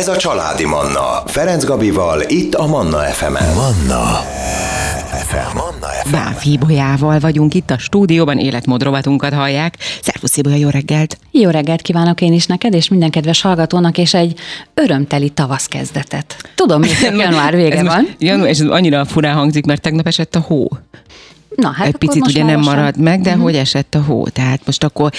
Ez a Családi Manna. Ferenc Gabival, itt a Manna FM-en. Manna FM. Manna FM. Báf Ibolyával vagyunk itt a stúdióban, életmódrovatunkat hallják. Szervusz Ibolya, jó reggelt! Jó reggelt kívánok én is neked, és minden kedves hallgatónak, és egy örömteli tavasz kezdetet. Tudom, hogy január vége ez van. Most, január, és ez annyira furán hangzik, mert tegnap esett a hó. Na, hát Egy picit ugye nem maradt meg, de hogy esett a hó. Tehát most akkor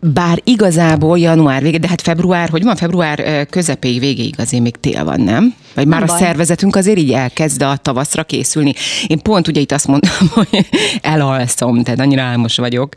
bár igazából január vége, de hát február, hogy van, február közepéig, végéig azért még tél van, nem? Vagy már Nem a baj. szervezetünk azért így elkezd a tavaszra készülni. Én pont ugye itt azt mondtam, hogy elalszom, tehát annyira álmos vagyok.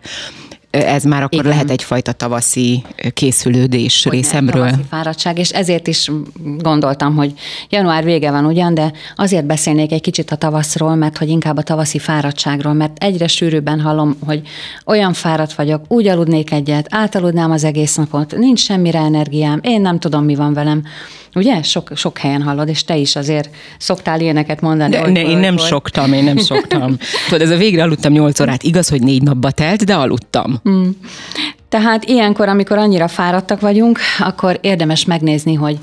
Ez már akkor Igen. lehet egyfajta tavaszi készülődés Hogy részemről. tavaszi fáradtság, és ezért is gondoltam, hogy január vége van ugyan, de azért beszélnék egy kicsit a tavaszról, mert hogy inkább a tavaszi fáradtságról, mert egyre sűrűbben hallom, hogy olyan fáradt vagyok, úgy aludnék egyet, átaludnám az egész napot, nincs semmire energiám, én nem tudom, mi van velem. Ugye? Sok, sok helyen hallod, és te is azért szoktál ilyeneket mondani. De, ne, én nem soktam, én nem soktam. Tudod, ez a végre aludtam 8 órát. Igaz, hogy négy napba telt, de aludtam. Tehát ilyenkor, amikor annyira fáradtak vagyunk, akkor érdemes megnézni, hogy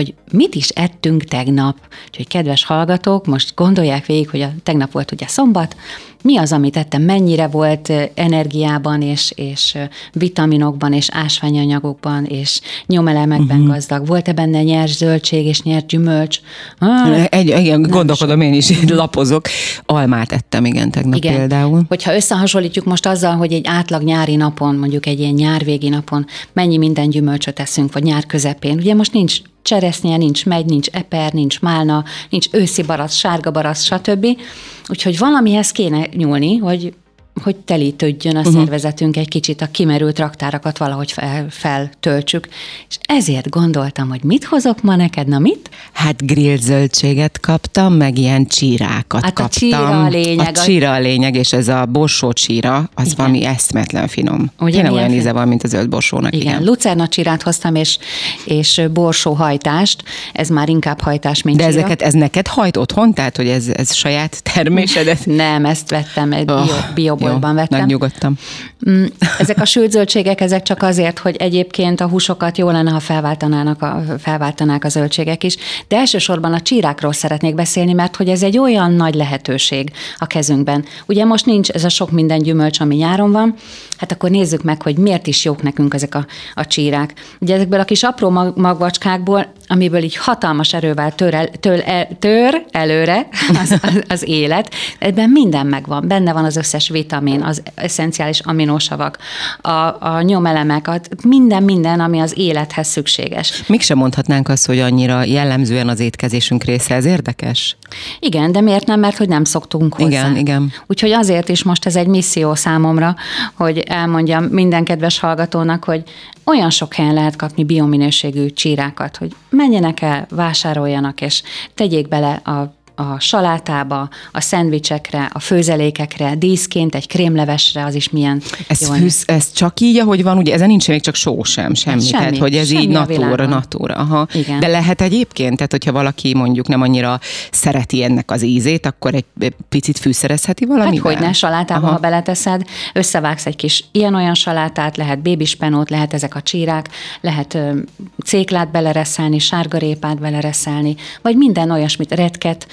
hogy mit is ettünk tegnap. Úgyhogy kedves hallgatók, most gondolják végig, hogy a tegnap volt ugye szombat, mi az, amit ettem, mennyire volt energiában, és, és vitaminokban, és ásványanyagokban, és nyomelemekben uh-huh. gazdag. Volt-e benne nyers zöldség és nyers gyümölcs? Ah, Egy, igen, gondolkodom, én is így lapozok. Almát ettem, igen, tegnap igen. például. Hogyha összehasonlítjuk most azzal, hogy egy átlag nyári napon, mondjuk egy ilyen nyárvégi napon mennyi minden gyümölcsöt eszünk, vagy nyár közepén, ugye most nincs cseresznye, nincs megy, nincs eper, nincs málna, nincs őszi barasz, sárga barasz, stb. Úgyhogy valamihez kéne nyúlni, hogy hogy telítődjön a uh-huh. szervezetünk egy kicsit, a kimerült raktárakat valahogy fel, feltöltsük. És ezért gondoltam, hogy mit hozok ma neked, na mit? Hát grillt zöldséget kaptam, meg ilyen csírákat Hát a kaptam. csíra a lényeg. A csíra a lényeg, és ez a borsó csíra, az Igen. valami eszmetlen finom. Ugye Tényleg olyan íze van, mint a zöld borsónak. Igen, Igen. lucerna csirát hoztam, és, és borsó hajtást, ez már inkább hajtás, mint De csíra. ezeket, ez neked hajt otthon? Tehát, hogy ez, ez saját termésedet? Nem, ezt vettem, egy bio, Oh, bioboltban jó, vettem. Megnyugodtam. Mm, Ezek a sült zöldségek, ezek csak azért, hogy egyébként a húsokat jó lenne, ha felváltanának a, felváltanák a zöldségek is. De elsősorban a csírákról szeretnék beszélni, mert hogy ez egy olyan nagy lehetőség a kezünkben. Ugye most nincs ez a sok minden gyümölcs, ami nyáron van, hát akkor nézzük meg, hogy miért is jók nekünk ezek a, a csírák. Ugye ezekből a kis apró mag, magvacskákból, amiből így hatalmas erővel tör, el, tör, el, tör előre az, az, az élet, ebben minden megvan. Benne van az összes vitamin, az eszenciális aminósavak, a, a nyomelemek, a, minden, minden, ami az élethez szükséges. Mégsem mondhatnánk azt, hogy annyira jellemzően az étkezésünk része, ez érdekes? Igen, de miért nem? Mert hogy nem szoktunk hozzá. Igen, igen. Úgyhogy azért is most ez egy misszió számomra, hogy elmondjam minden kedves hallgatónak, hogy olyan sok helyen lehet kapni biominőségű csírákat, hogy menjenek el, vásároljanak, és tegyék bele a a salátába, a szendvicsekre, a főzelékekre, díszként egy krémlevesre, az is milyen Ez, jól fűsz, ez csak így, ahogy van, ugye ezen nincs még csak só sem, semmi. semmi, tehát, hogy ez semmi így natúra, natúra. Aha. Igen. De lehet egyébként, tehát hogyha valaki mondjuk nem annyira szereti ennek az ízét, akkor egy picit fűszerezheti Hát valamivel? hogy ne, salátába, Aha. ha beleteszed, összevágsz egy kis ilyen-olyan salátát, lehet bébispenót, lehet ezek a csírák, lehet ö, céklát belereszelni, sárgarépát belereszelni, vagy minden olyasmit, retket,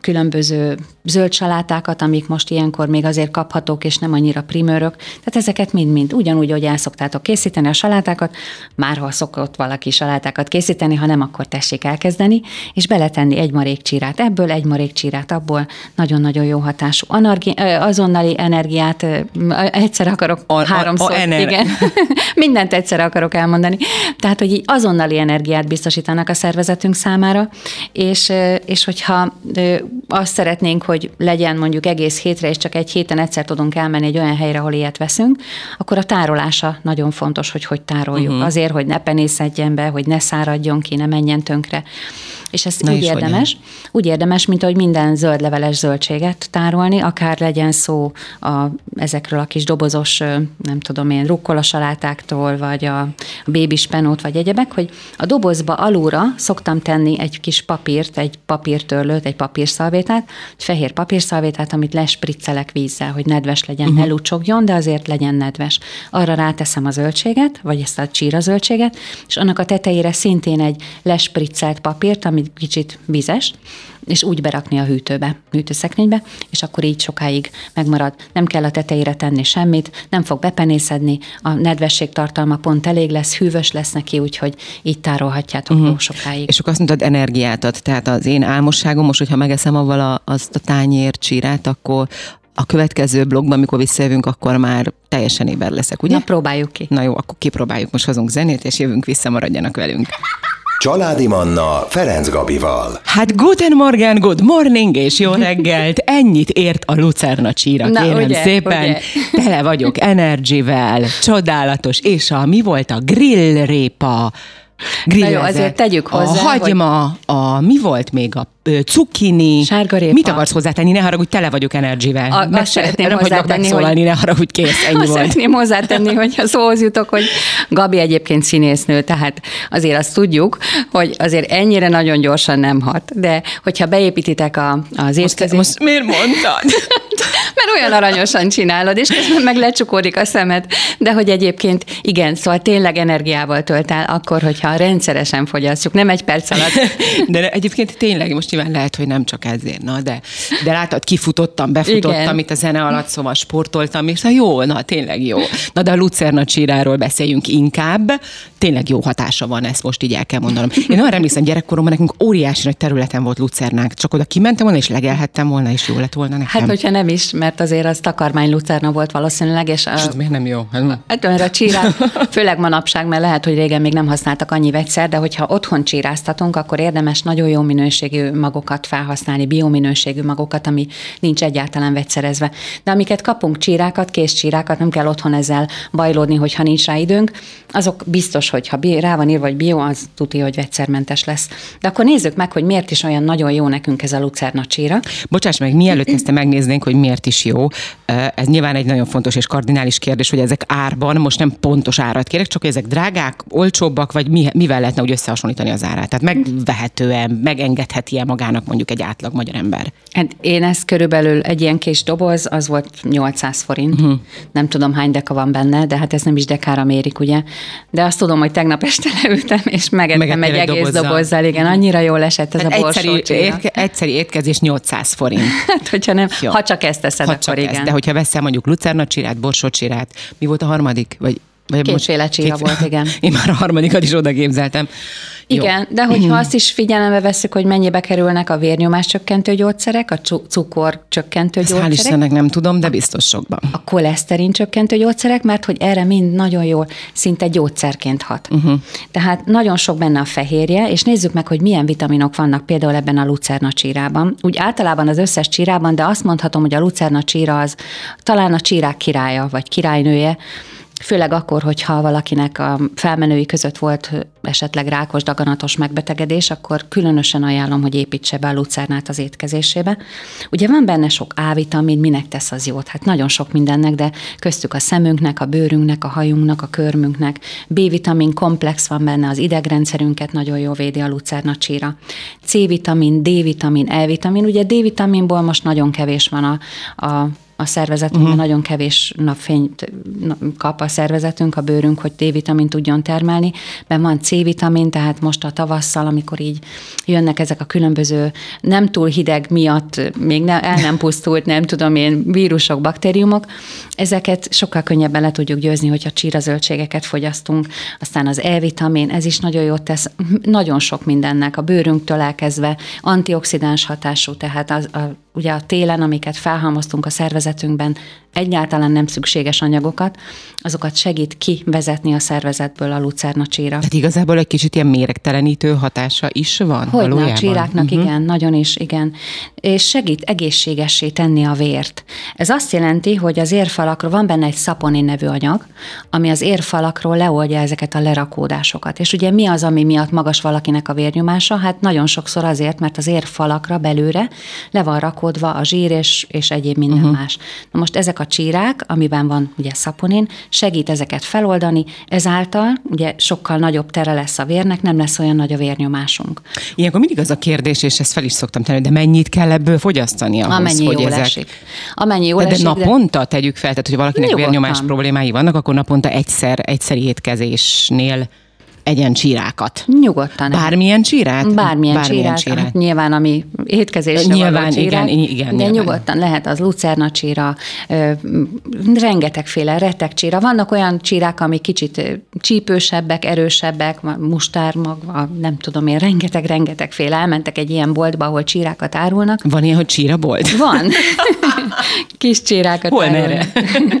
különböző zöld salátákat, amik most ilyenkor még azért kaphatók, és nem annyira primőrök. Tehát ezeket mind-mind ugyanúgy, hogy el szoktátok készíteni a salátákat, már ha szokott valaki salátákat készíteni, ha nem, akkor tessék elkezdeni, és beletenni egy marék csírát ebből, egy marék csírát abból, nagyon-nagyon jó hatású. Anargi- azonnali energiát, egyszer akarok A- a- háromszor, a ener- igen, mindent egyszer akarok elmondani. Tehát, hogy így azonnali energiát biztosítanak a szervezetünk számára, és, és hogyha ö, azt szeretnénk, hogy legyen mondjuk egész hétre, és csak egy héten egyszer tudunk elmenni egy olyan helyre, ahol ilyet veszünk, akkor a tárolása nagyon fontos, hogy hogy tároljuk. Uh-huh. Azért, hogy ne penészedjen be, hogy ne száradjon ki, ne menjen tönkre. És ez Na úgy érdemes, hogyan? úgy érdemes, mint ahogy minden zöldleveles zöldséget tárolni, akár legyen szó a, ezekről a kis dobozos, nem tudom én, rukkolasalátáktól, vagy a, a bébispenót, vagy egyebek, hogy a dobozba alulra szoktam tenni egy kis papírt, egy papírtörlőt, egy papírszalvétát, egy fehér papírszalvétát, amit lespriccelek vízzel, hogy nedves legyen, uh-huh. ne lucsogjon, de azért legyen nedves. Arra ráteszem a zöldséget, vagy ezt a csíra zöldséget, és annak a tetejére szintén egy lespriccelt papírt, amit kicsit vizes, és úgy berakni a hűtőbe, hűtőszekrénybe, és akkor így sokáig megmarad. Nem kell a tetejére tenni semmit, nem fog bepenészedni, a nedvesség tartalma pont elég lesz, hűvös lesz neki, úgyhogy így tárolhatjátok uh-huh. sokáig. És akkor azt mondtad, energiát ad, tehát az én álmosságom most, hogyha megeszem avval a, azt a tányér csírát, akkor a következő blogban, amikor visszajövünk, akkor már teljesen éber leszek, ugye? Na, próbáljuk ki. Na jó, akkor kipróbáljuk, most hozunk zenét, és jövünk vissza, maradjanak velünk. Családi Manna Ferenc Gabival. Hát guten morgen, good morning és jó reggelt. Ennyit ért a Lucerna csíra, Na, kérem ugye, szépen. Ugye? Tele vagyok energivel, csodálatos, és a mi volt a grillrépa, grillezek. Na jó, azért tegyük hozzá. A hagyma, hogy... a, mi volt még a cukkini. Sárgarépa. Mit akarsz hozzátenni? Ne haragudj, tele vagyok energivel. A, Meg szeretném nem hozzátenni, hogy... ne haragudj, kész, ennyi azt volt. szeretném hozzátenni, hogy a szóhoz jutok, hogy Gabi egyébként színésznő, tehát azért azt tudjuk, hogy azért ennyire nagyon gyorsan nem hat, de hogyha beépítitek a, az étkezést... Most, most miért mondtad? Mert olyan aranyosan csinálod, és közben meg lecsukódik a szemed. De hogy egyébként igen, szóval tényleg energiával tölt el, akkor, hogyha rendszeresen fogyasztjuk, nem egy perc alatt. De egyébként tényleg most nyilván lehet, hogy nem csak ezért, na, de, de látod, kifutottam, befutottam Igen. itt a zene alatt, szóval sportoltam, és na jó, na tényleg jó. Na de a Lucerna csiráról beszéljünk inkább, tényleg jó hatása van, ezt most így el kell mondanom. Én arra emlékszem, gyerekkoromban nekünk óriási nagy területen volt Lucernánk, csak oda kimentem volna, és legelhettem volna, és jó lett volna nekem. Hát, hogyha nem is, mert azért az takarmány lucerna volt valószínűleg, és... És miért nem jó? Hát, hát mert a csírát, főleg manapság, mert lehet, hogy régen még nem használtak annyi vegyszer, de hogyha otthon csíráztatunk, akkor érdemes nagyon jó minőségű magokat felhasználni, biominőségű magokat, ami nincs egyáltalán vegyszerezve. De amiket kapunk csírákat, kész csírákat, nem kell otthon ezzel bajlódni, hogyha nincs rá időnk, azok biztos, hogy ha rá van írva, hogy bio, az tudja, hogy vegyszermentes lesz. De akkor nézzük meg, hogy miért is olyan nagyon jó nekünk ez a lucerna csíra. Bocsáss meg, mielőtt ezt megnéznénk, hogy miért is jó, ez nyilván egy nagyon fontos és kardinális kérdés, hogy ezek árban, most nem pontos árat kérek, csak hogy ezek drágák, olcsóbbak, vagy mivel lehetne úgy összehasonlítani az árát? Tehát megvehetően, megengedheti-e magának mondjuk egy átlag magyar ember? Hát én ezt körülbelül egy ilyen kis doboz, az volt 800 forint. Uh-huh. Nem tudom hány deka van benne, de hát ez nem is dekára mérik, ugye? De azt tudom, hogy tegnap este leültem, és megettem egy, egy egész dobozzal. dobozzal. Igen, annyira jól esett ez hát a borsó egyszeri, érke, egyszeri étkezés 800 forint. hát, hogyha nem, Jó. ha csak ezt teszed, ha akkor igen. Ezt, de hogyha veszel mondjuk lucerna csirát, borsó csirát, mi volt a harmadik? Vagy vagy Kétféle csíra két... volt, igen. Én már a harmadikat is oda képzeltem. Igen, Jó. de hogyha azt is figyelembe veszük, hogy mennyibe kerülnek a vérnyomás csökkentő gyógyszerek, a cukor csökkentő Ezt gyógyszerek. Hál' Istennek nem tudom, de biztos sokban. A koleszterin csökkentő gyógyszerek, mert hogy erre mind nagyon jól, szinte gyógyszerként hat. Uh-huh. Tehát nagyon sok benne a fehérje, és nézzük meg, hogy milyen vitaminok vannak például ebben a lucerna csírában. Úgy általában az összes csírában, de azt mondhatom, hogy a lucerna csíra az talán a csírák királya, vagy királynője, főleg akkor, hogyha valakinek a felmenői között volt esetleg rákos daganatos megbetegedés, akkor különösen ajánlom, hogy építse be a lucernát az étkezésébe. Ugye van benne sok A-vitamin, minek tesz az jót? Hát nagyon sok mindennek, de köztük a szemünknek, a bőrünknek, a hajunknak, a körmünknek. B-vitamin komplex van benne, az idegrendszerünket nagyon jó védi a lucerna csíra. C-vitamin, D-vitamin, E-vitamin. Ugye D-vitaminból most nagyon kevés van a, a a szervezetünkben uh-huh. nagyon kevés napfényt kap a szervezetünk, a bőrünk, hogy D-vitamin tudjon termelni. Ben van C-vitamin, tehát most a tavasszal, amikor így jönnek ezek a különböző nem túl hideg miatt, még ne, el nem pusztult, nem tudom én, vírusok, baktériumok, ezeket sokkal könnyebben le tudjuk győzni, hogyha csírazöldségeket fogyasztunk. Aztán az E-vitamin, ez is nagyon jót tesz, nagyon sok mindennek, a bőrünktől elkezdve antioxidáns hatású, tehát az, a, ugye a télen, amiket felhalmoztunk a szervezet szervezetünkben egyáltalán nem szükséges anyagokat, azokat segít kivezetni a szervezetből a lucerna csíra. Tehát igazából egy kicsit ilyen méregtelenítő hatása is van Hogy a csíráknak, uh-huh. igen, nagyon is, igen. És segít egészségessé tenni a vért. Ez azt jelenti, hogy az érfalakról van benne egy szaponin nevű anyag, ami az érfalakról leoldja ezeket a lerakódásokat. És ugye mi az, ami miatt magas valakinek a vérnyomása? Hát nagyon sokszor azért, mert az érfalakra belőle le van rakódva a zsír és, és egyéb minden uh-huh. más. Na most ezek a csírák, amiben van ugye szaponin, segít ezeket feloldani, ezáltal ugye sokkal nagyobb tere lesz a vérnek, nem lesz olyan nagy a vérnyomásunk. Ilyenkor mindig az a kérdés, és ezt fel is szoktam tenni, de mennyit kell ebből fogyasztani ahhoz, Amennyi hogy jól ezek... esik. Amennyi jól de, de esik, naponta de... tegyük fel, tehát hogy valakinek Nyugodtan. vérnyomás problémái vannak, akkor naponta egyszer, egyszeri étkezésnél egyen csírákat. Nyugodtan. Bármilyen csírát? Bármilyen, Bármilyen csírát. csírát. Hát nyilván, ami étkezésre nyilván, való csírát. Igen, igen, de nyilván. nyugodtan lehet az lucerna csíra, rengetegféle retek csíra. Vannak olyan csírák, ami kicsit csípősebbek, erősebbek, mustármag, nem tudom én, rengeteg-rengeteg féle. Elmentek egy ilyen boltba, ahol csírákat árulnak. Van ilyen, hogy csírabolt? Van. kis csírákat Hol merre?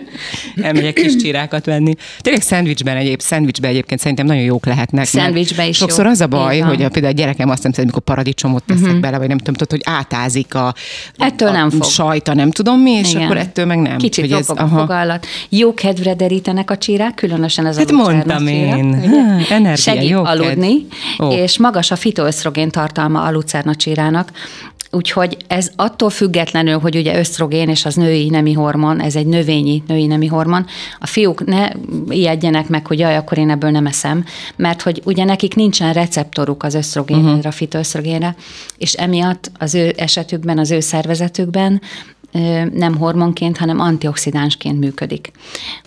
Elmegyek kis csírákat venni. Tényleg szendvicsben egyéb, szendvicsben egyébként szerintem nagyon jók lehetnek. Szendvicsbe is Sokszor jó. az a baj, Igen. hogy a, például a gyerekem azt nem szeretem, amikor paradicsomot teszek uh-huh. bele, vagy nem tudom, tudod, hogy átázik a, Ettől a nem fog. sajta, nem tudom mi, és Igen. akkor ettől meg nem. Kicsit Hogy ropog a fogallat. Jó kedvre derítenek a csírák, különösen ez Hát a lucerna mondtam én. Há, energia, Segít jó kedv. aludni, Ó. és magas a fitoösztrogén tartalma a lucerna csírának, Úgyhogy ez attól függetlenül, hogy ugye ösztrogén és az női nemi hormon, ez egy növényi női nemi hormon, a fiúk ne ijedjenek meg, hogy jaj, akkor én ebből nem eszem, mert hogy ugye nekik nincsen receptoruk az ösztrogénre, uh-huh. fitoösztrogénre, és emiatt az ő esetükben, az ő szervezetükben nem hormonként, hanem antioxidánsként működik.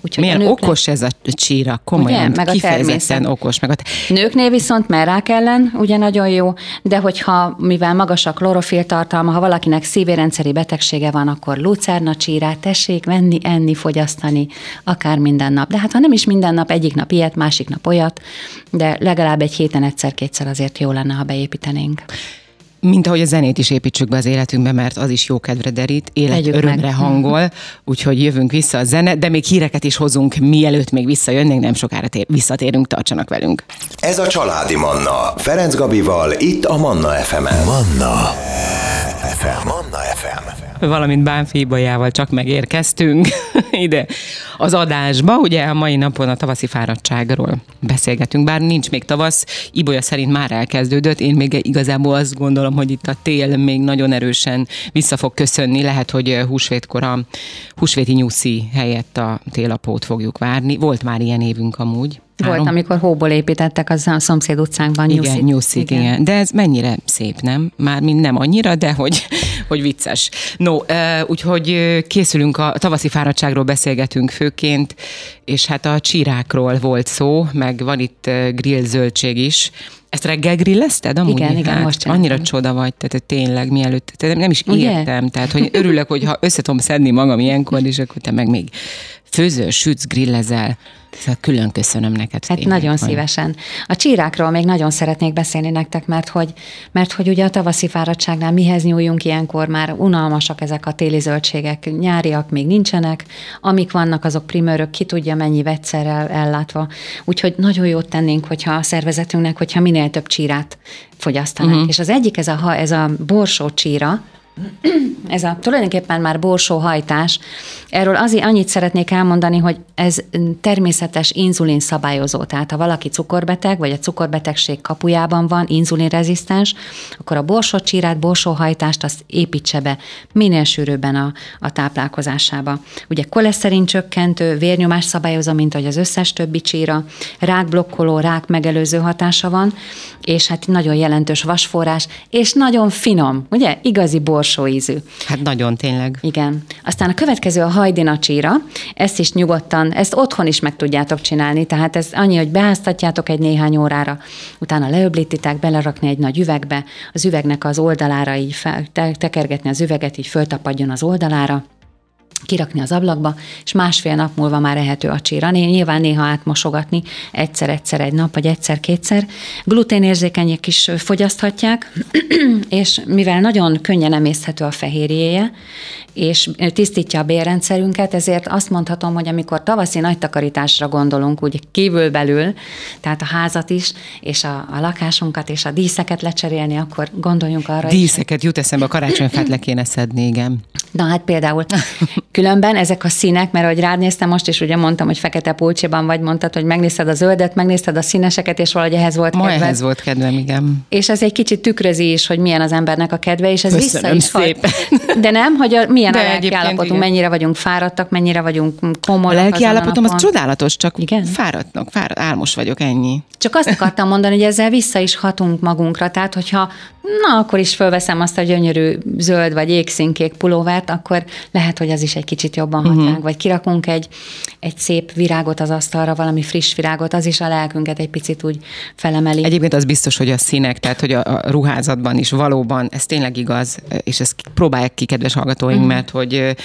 Úgyhogy Milyen a nőknek- okos ez a csíra, komolyan, Ugye? Meg a kifejezetten természet. okos. Meg a Nőknél viszont merrák ellen ugye nagyon jó, de hogyha, mivel magas a klorofil tartalma, ha valakinek szívérendszeri betegsége van, akkor lucerna csírát tessék venni, enni, fogyasztani, akár minden nap. De hát ha nem is minden nap, egyik nap ilyet, másik nap olyat, de legalább egy héten egyszer-kétszer azért jó lenne, ha beépítenénk. Mint ahogy a zenét is építsük be az életünkbe, mert az is jó kedvre derít, élet Tegyük örömre meg. hangol, úgyhogy jövünk vissza a zene, de még híreket is hozunk, mielőtt még visszajönnénk, nem sokára tér, visszatérünk, tartsanak velünk. Ez a Családi Manna. Ferenc Gabival, itt a Manna FM-en. Manna FM. Manna FM. Valamint Bánfi Ibolyával csak megérkeztünk ide az adásba. Ugye a mai napon a tavaszi fáradtságról beszélgetünk, bár nincs még tavasz, Ibolya szerint már elkezdődött. Én még igazából azt gondolom, hogy itt a tél még nagyon erősen vissza fog köszönni. Lehet, hogy húsvétkor a húsvéti nyuszi helyett a télapót fogjuk várni. Volt már ilyen évünk amúgy. Volt, Három- amikor hóból építettek az a szomszéd utcánkban igen, nyuszit, igen. igen. De ez mennyire szép, nem? Már mind nem annyira, de hogy, hogy vicces. No, úgyhogy készülünk a tavaszi fáradtságról beszélgetünk főként, és hát a csírákról volt szó, meg van itt grill zöldség is. Ezt reggel grillezted amúgy? Igen, igen, hát, most csináltam. Annyira csoda vagy, tehát tényleg mielőtt, tehát nem is Ugye? értem, tehát hogy örülök, hogy ha össze tudom szedni magam ilyenkor, és akkor te meg még főzöl, sütsz, grillezel. Szóval külön köszönöm neked. Hát tényleg, nagyon hogy- szívesen. A csírákról még nagyon szeretnék beszélni nektek, mert hogy, mert hogy ugye a tavaszi fáradtságnál mihez nyúljunk ilyenkor, már unalmasak ezek a téli zöldségek, nyáriak még nincsenek, amik vannak, azok primőrök, ki tudja mennyi vegyszerrel ellátva. Úgyhogy nagyon jót tennénk, hogyha a szervezetünknek, hogyha minél több csírát fogyasztanak. Uh-huh. És az egyik ez a, ha- ez a borsó csíra, ez a tulajdonképpen már borsó hajtás. Erről azért annyit szeretnék elmondani, hogy ez természetes inzulin szabályozó. Tehát ha valaki cukorbeteg, vagy a cukorbetegség kapujában van, inzulinrezisztens, akkor a borsócsírát, borsóhajtást azt építse be minél sűrűbben a, a táplálkozásába. Ugye koleszterin csökkentő, vérnyomás szabályozó, mint hogy az összes többi csíra, rákblokkoló, rák megelőző hatása van, és hát nagyon jelentős vasforrás, és nagyon finom, ugye? Igazi borsó ízű. Hát nagyon tényleg. Igen. Aztán a következő a hajdina csíra. Ezt is nyugodtan, ezt otthon is meg tudjátok csinálni, tehát ez annyi, hogy beáztatjátok egy néhány órára, utána leöblítitek, belerakni egy nagy üvegbe, az üvegnek az oldalára így fel, te- tekergetni az üveget, így föltapadjon az oldalára, kirakni az ablakba, és másfél nap múlva már ehető a csíra. Nyilván néha átmosogatni egyszer-egyszer egy nap, vagy egyszer-kétszer. Gluténérzékenyek is fogyaszthatják, és mivel nagyon könnyen emészthető a fehérjéje, és tisztítja a bérrendszerünket, ezért azt mondhatom, hogy amikor tavaszi nagy takarításra gondolunk, úgy kívülbelül, tehát a házat is, és a, a lakásunkat, és a díszeket lecserélni, akkor gondoljunk arra Díszeket is. jut eszembe, a karácsonyfát le kéne szedni, igen. Na hát például különben ezek a színek, mert ahogy rád néztem most, is ugye mondtam, hogy fekete pulcsiban vagy, mondtad, hogy megnézted a zöldet, megnézted a színeseket, és valahogy ehhez volt Ma ehhez volt kedvem, igen. És ez egy kicsit tükrözi is, hogy milyen az embernek a kedve, és ez Köszönöm vissza is szépen. De nem, hogy a, milyen De a lelkiállapotunk, mennyire vagyunk fáradtak, mennyire vagyunk komolyak. A lelkiállapotom az, az csodálatos, csak igen? fáradtnak, fárad, álmos vagyok, ennyi. Csak azt akartam mondani, hogy ezzel vissza is hatunk magunkra, tehát hogyha na, akkor is fölveszem azt a gyönyörű zöld vagy égszínkék pulóvert, akkor lehet, hogy az is egy kicsit jobban hat uh-huh. vagy kirakunk egy, egy szép virágot az asztalra, valami friss virágot, az is a lelkünket egy picit úgy felemeli. Egyébként az biztos, hogy a színek, tehát hogy a, a ruházatban is valóban, ez tényleg igaz, és ezt próbálják ki, kedves hallgatóink, uh-huh. mert hogy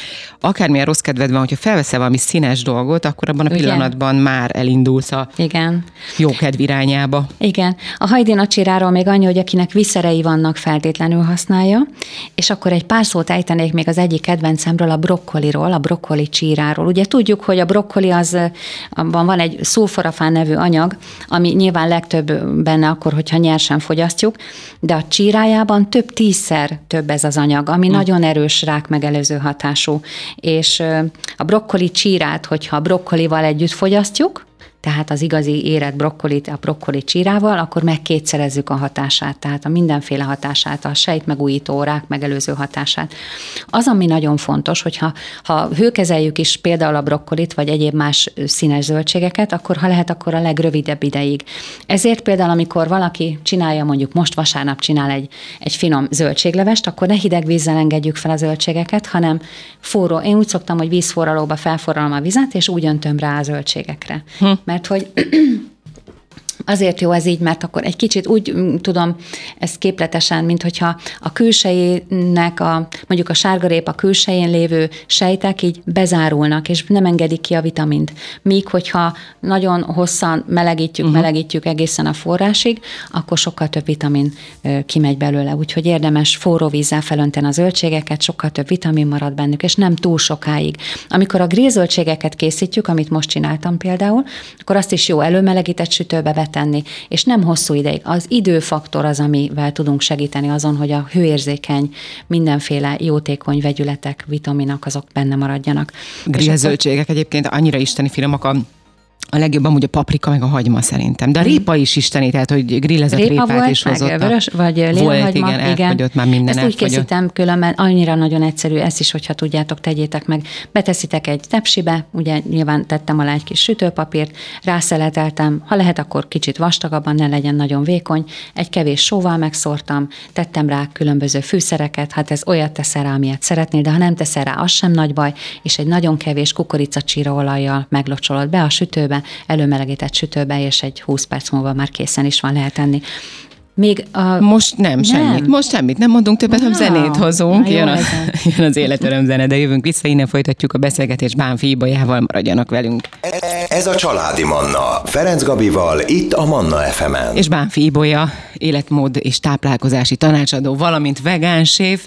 akármilyen rossz kedved van, hogyha felveszel valami színes dolgot, akkor abban a pillanatban Igen. már elindulsz a Igen. jó kedv irányába. Igen. A hajdinacsiráról még annyi, hogy akinek viszerei vannak, feltétlenül használja, és akkor egy pár szót ejtenék még az egyik kedvencemről, a brokkoliról, a brokkoli csíráról. Ugye tudjuk, hogy a brokkoli az, abban van egy szulforafán nevű anyag, ami nyilván legtöbb benne akkor, hogyha nyersen fogyasztjuk, de a csírájában több tízszer több ez az anyag, ami hmm. nagyon erős rák megelőző hatású. És a brokkoli csírát, hogyha a brokkolival együtt fogyasztjuk, tehát az igazi érett brokkolit a brokkoli csírával, akkor megkétszerezzük a hatását, tehát a mindenféle hatását, a sejtmegújító, rák megelőző hatását. Az, ami nagyon fontos, hogyha ha hőkezeljük is például a brokkolit, vagy egyéb más színes zöldségeket, akkor ha lehet, akkor a legrövidebb ideig. Ezért például, amikor valaki csinálja, mondjuk most vasárnap csinál egy, egy finom zöldséglevest, akkor ne hideg vízzel engedjük fel a zöldségeket, hanem forró. Én úgy szoktam, hogy vízforralóba felforralom a vizet, és úgy öntöm rá a zöldségekre. Hm mert hogy Azért jó ez így, mert akkor egy kicsit úgy mm, tudom ezt képletesen, mint hogyha a külsejének, a, mondjuk a sárgarépa külsején lévő sejtek így bezárulnak, és nem engedik ki a vitamint. Míg, hogyha nagyon hosszan melegítjük, uh-huh. melegítjük egészen a forrásig, akkor sokkal több vitamin kimegy belőle. Úgyhogy érdemes forró vízzel felönteni a zöldségeket, sokkal több vitamin marad bennük, és nem túl sokáig. Amikor a grízöltségeket készítjük, amit most csináltam például, akkor azt is jó előmelegített sütőbe tenni, és nem hosszú ideig. Az időfaktor az, amivel tudunk segíteni azon, hogy a hőérzékeny, mindenféle jótékony vegyületek, vitaminok azok benne maradjanak. Grillzöldségek egyébként annyira isteni finomak a a legjobb amúgy a paprika meg a hagyma szerintem. De a répa is isteni, tehát hogy grillezett Répa répát volt, is hozott. Meg vörös, vagy volt, igen, igen. elfogyott már minden Ezt elfogyott. úgy készítem különben, annyira nagyon egyszerű, ezt is, hogyha tudjátok, tegyétek meg. Beteszitek egy tepsibe, ugye nyilván tettem alá egy kis sütőpapírt, rászeleteltem, ha lehet, akkor kicsit vastagabban, ne legyen nagyon vékony, egy kevés sóval megszórtam, tettem rá különböző fűszereket, hát ez olyat teszel rá, amilyet szeretnél, de ha nem teszel rá, az sem nagy baj, és egy nagyon kevés olajjal meglocsolod be a sütőbe, előmelegített sütőbe, és egy 20 perc múlva már készen is van lehet enni. Még a... Most nem, nem, semmit. Most semmit nem mondunk többet, hanem zenét hozunk. Na, jön, a, jön az életöröm zene, de jövünk vissza, innen folytatjuk a beszélgetést Bánfi Ibolyával, maradjanak velünk. Ez a Családi Manna, Ferenc Gabival, itt a Manna fm -en. És Bánfi Ibolya, életmód és táplálkozási tanácsadó, valamint vegán séf,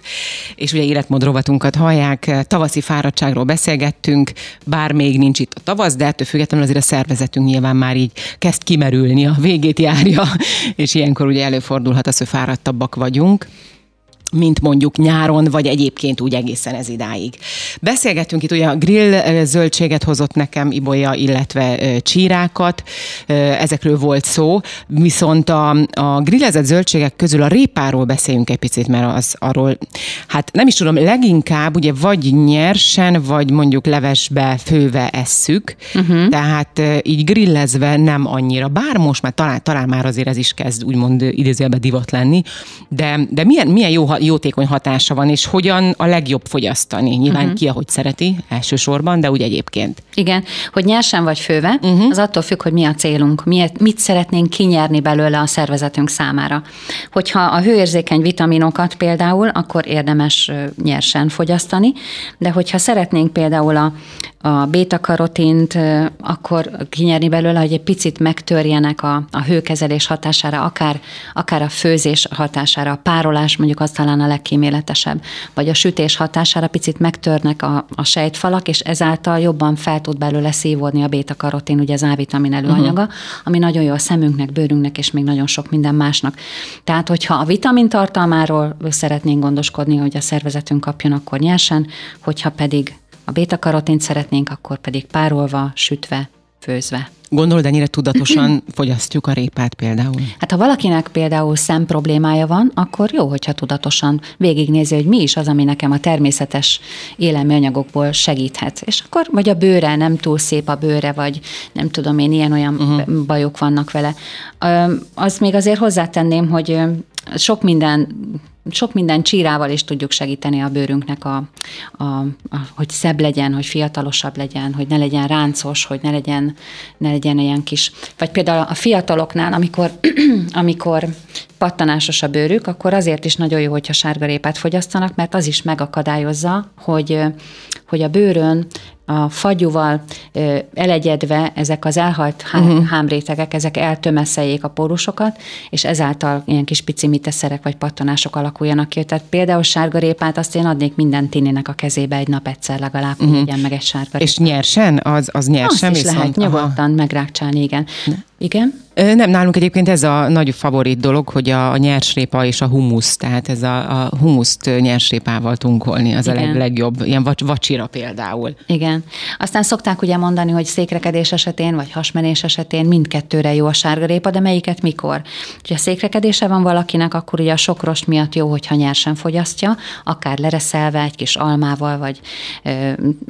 és ugye életmód rovatunkat hallják, tavaszi fáradtságról beszélgettünk, bár még nincs itt a tavasz, de ettől függetlenül azért a szervezetünk nyilván már így kezd kimerülni, a végét járja, és ilyenkor ugye előfordulhat az, hogy fáradtabbak vagyunk mint mondjuk nyáron, vagy egyébként úgy egészen ez idáig. Beszélgettünk itt, ugye a grill zöldséget hozott nekem Ibolya, illetve csírákat, ezekről volt szó, viszont a, a grillezett zöldségek közül a répáról beszéljünk egy picit, mert az arról, hát nem is tudom, leginkább ugye vagy nyersen, vagy mondjuk levesbe főve esszük, uh-huh. tehát így grillezve nem annyira, bár most már talán, talán már azért ez is kezd úgymond idézőjelben divat lenni, de, de milyen, milyen jó, jótékony hatása van, és hogyan a legjobb fogyasztani. Nyilván uh-huh. ki, ahogy szereti elsősorban, de úgy egyébként. Igen, hogy nyersen vagy főve, uh-huh. az attól függ, hogy mi a célunk, miért, mit szeretnénk kinyerni belőle a szervezetünk számára. Hogyha a hőérzékeny vitaminokat például, akkor érdemes nyersen fogyasztani, de hogyha szeretnénk például a, a bétakarotint, akkor kinyerni belőle, hogy egy picit megtörjenek a, a hőkezelés hatására, akár, akár a főzés hatására, a párolás mondjuk az talán a legkíméletesebb, vagy a sütés hatására picit megtörnek a, a sejtfalak, és ezáltal jobban fel tud belőle szívódni a bétakarotin, ugye az A-vitamin előanyaga, uh-huh. ami nagyon jó a szemünknek, bőrünknek, és még nagyon sok minden másnak. Tehát, hogyha a vitamin tartalmáról szeretnénk gondoskodni, hogy a szervezetünk kapjon, akkor nyersen, hogyha pedig a bétakarotint szeretnénk, akkor pedig párolva, sütve, főzve. Gondolod, ennyire tudatosan fogyasztjuk a répát például? Hát ha valakinek például szem problémája van, akkor jó, hogyha tudatosan végignézi, hogy mi is az, ami nekem a természetes élelmi anyagokból segíthet. És akkor vagy a bőre, nem túl szép a bőre, vagy nem tudom én, ilyen-olyan uh-huh. bajok vannak vele. Az még azért hozzátenném, hogy sok minden sok minden csírával is tudjuk segíteni a bőrünknek, a, a, a, hogy szebb legyen, hogy fiatalosabb legyen, hogy ne legyen ráncos, hogy ne legyen, ne legyen ilyen kis... Vagy például a fiataloknál, amikor, amikor pattanásos a bőrük, akkor azért is nagyon jó, hogyha sárgarépát fogyasztanak, mert az is megakadályozza, hogy, hogy a bőrön a fagyúval elegyedve ezek az elhalt uh-huh. hámrétegek, ezek eltömeszeljék a pórusokat, és ezáltal ilyen kis pici miteszerek vagy pattanások alakuljanak ki. Tehát például sárgarépát azt én adnék minden tininek a kezébe egy nap egyszer legalább, uh-huh. hogy meg egy sárgarépát. És nyersen? Az, az nyersen? Azt is viszont, lehet nyugodtan aha. megrákcsálni, igen. Ne. Igen? Nem, nálunk egyébként ez a nagy favorit dolog, hogy a, a nyersrépa és a humusz, tehát ez a, a humuszt nyersrépával tunkolni, az Igen. a leg, legjobb, ilyen vac, vacsira például. Igen. Aztán szokták ugye mondani, hogy székrekedés esetén, vagy hasmenés esetén mindkettőre jó a sárgarépa, de melyiket mikor? Ha székrekedése van valakinek, akkor ugye a sok rost miatt jó, hogyha nyersen fogyasztja, akár lereszelve, egy kis almával, vagy,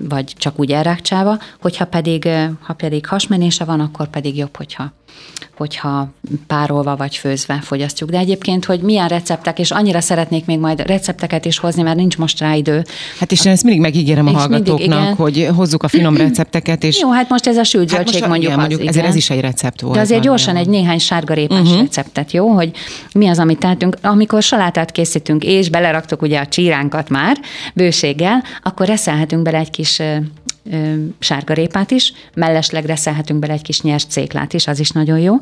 vagy csak úgy elrákcsálva, hogyha pedig, ha pedig hasmenése van, akkor pedig jobb, hogyha hogyha párolva vagy főzve fogyasztjuk. De egyébként, hogy milyen receptek, és annyira szeretnék még majd recepteket is hozni, mert nincs most rá idő. Hát és én ezt mindig megígérem a hallgatóknak, mindig, hogy hozzuk a finom recepteket. És... Jó, hát most ez a sült hát zöldség mondjuk, igen, mondjuk az, ezért ez is egy recept volt. De azért gyorsan egy néhány sárgarépás uh-huh. receptet, jó? Hogy mi az, amit tehetünk. Amikor salátát készítünk, és beleraktuk ugye a csíránkat már bőséggel, akkor reszelhetünk bele egy kis sárgarépát is, mellesleg reszelhetünk bele egy kis nyers céklát is, az is nagyon jó.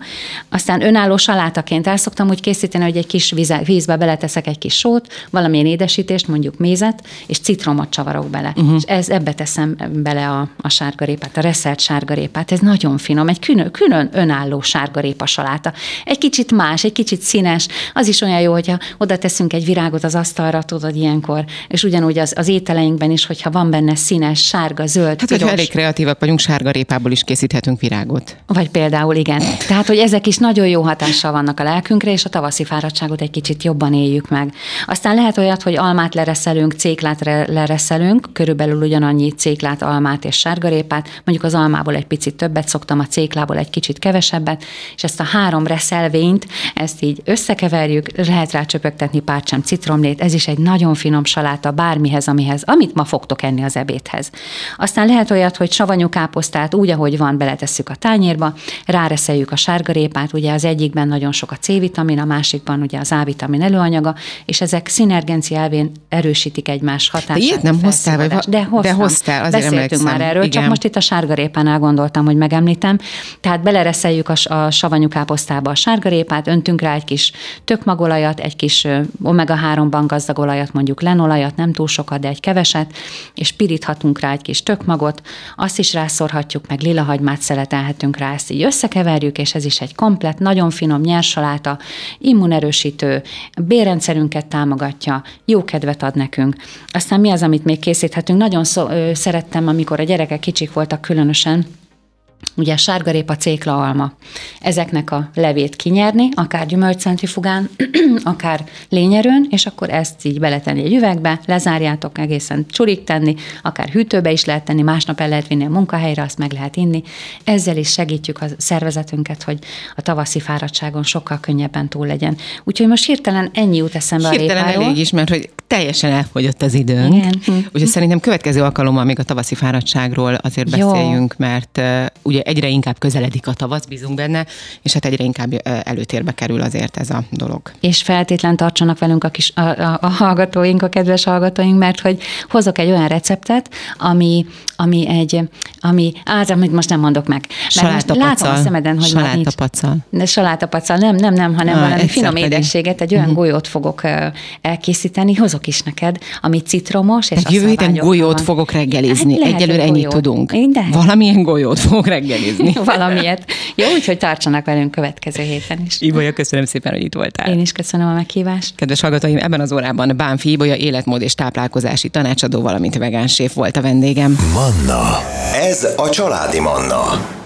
Aztán önálló salátaként el szoktam úgy készíteni, hogy egy kis víze, vízbe beleteszek egy kis sót, valamilyen édesítést, mondjuk mézet, és citromot csavarok bele. Uh-huh. És ez, ebbe teszem bele a, a sárgarépát, a reszelt sárgarépát. Ez nagyon finom, egy külön, külön önálló sárgarépa saláta. Egy kicsit más, egy kicsit színes, az is olyan jó, hogyha oda teszünk egy virágot az asztalra, tudod, ilyenkor, és ugyanúgy az, az ételeinkben is, hogyha van benne színes, sárga, zöld, zöld, Hát, piros. hogyha elég kreatívak vagyunk, sárgarépából is készíthetünk virágot. Vagy például igen. Tehát, hogy ezek is nagyon jó hatással vannak a lelkünkre, és a tavaszi fáradtságot egy kicsit jobban éljük meg. Aztán lehet olyat, hogy almát lereszelünk, céklát lereszelünk, körülbelül ugyanannyi céklát, almát és sárgarépát, mondjuk az almából egy picit többet szoktam, a céklából egy kicsit kevesebbet, és ezt a három reszelvényt, ezt így összekeverjük, lehet rá csöpögtetni párcsám citromlét, ez is egy nagyon finom saláta bármihez, amihez, amit ma fogtok enni az ebédhez. Aztán lehet olyat, hogy savanyú káposztát úgy, ahogy van, beletesszük a tányérba, ráreszeljük a sárgarépát, ugye az egyikben nagyon sok a C-vitamin, a másikban ugye az A-vitamin előanyaga, és ezek szinergencia elvén erősítik egymás hatását. De ilyet nem hoztál, vagy de, hoztam. de hoztál, azért Beszéltünk emlékszem. már erről, Igen. csak most itt a sárgarépánál gondoltam, hogy megemlítem. Tehát belereszeljük a, a savanyú káposztába a sárgarépát, öntünk rá egy kis tökmagolajat, egy kis omega-3-ban gazdag olajat, mondjuk lenolajat, nem túl sokat, de egy keveset, és piríthatunk rá egy kis tök magot, azt is rászorhatjuk, meg lilahagymát szeletelhetünk rá, ezt így összekeverjük, és ez is egy komplet, nagyon finom nyersaláta, immunerősítő, bérrendszerünket támogatja, jó kedvet ad nekünk. Aztán mi az, amit még készíthetünk? Nagyon szó, ö, szerettem, amikor a gyerekek kicsik voltak különösen, ugye sárgarépa, cékla, alma. Ezeknek a levét kinyerni, akár gyümölcscentrifugán, akár lényerőn, és akkor ezt így beletenni egy üvegbe, lezárjátok egészen csurik tenni, akár hűtőbe is lehet tenni, másnap el lehet vinni a munkahelyre, azt meg lehet inni. Ezzel is segítjük a szervezetünket, hogy a tavaszi fáradtságon sokkal könnyebben túl legyen. Úgyhogy most hirtelen ennyi jut eszembe hirtelen a répáról. elég is, mert hogy teljesen elfogyott az időnk. Igen. Úgyhogy szerintem következő alkalommal még a tavaszi fáradtságról azért Jó. beszéljünk, mert uh, ugye egyre inkább közeledik a tavasz, bízunk benne, és hát egyre inkább előtérbe kerül azért ez a dolog. És feltétlen tartsanak velünk a, kis, a, a, a hallgatóink, a kedves hallgatóink, mert hogy hozok egy olyan receptet, ami, ami egy, ami, az, amit most nem mondok meg. Mert látom a szemeden, hogy salátapacal. De salátapacal, nem, nem, nem, hanem ah, valami finom pedig. édességet, egy olyan uh-huh. golyót fogok elkészíteni, hozok is neked, ami citromos, és a Jövő héten golyót van. fogok reggelizni. Hát Egyelőre ennyit tudunk. De. Valamilyen golyót fogok reggelizni. Valamilyet. Jó, úgyhogy tartsanak velünk következő héten is. Ibolya, köszönöm szépen, hogy itt voltál. Én is köszönöm a meghívást. Kedves hallgatóim, ebben az órában Bánfi Ibolya életmód és táplálkozási tanácsadó, valamint vegánsép volt a vendégem. Manna. Ez a családi Manna.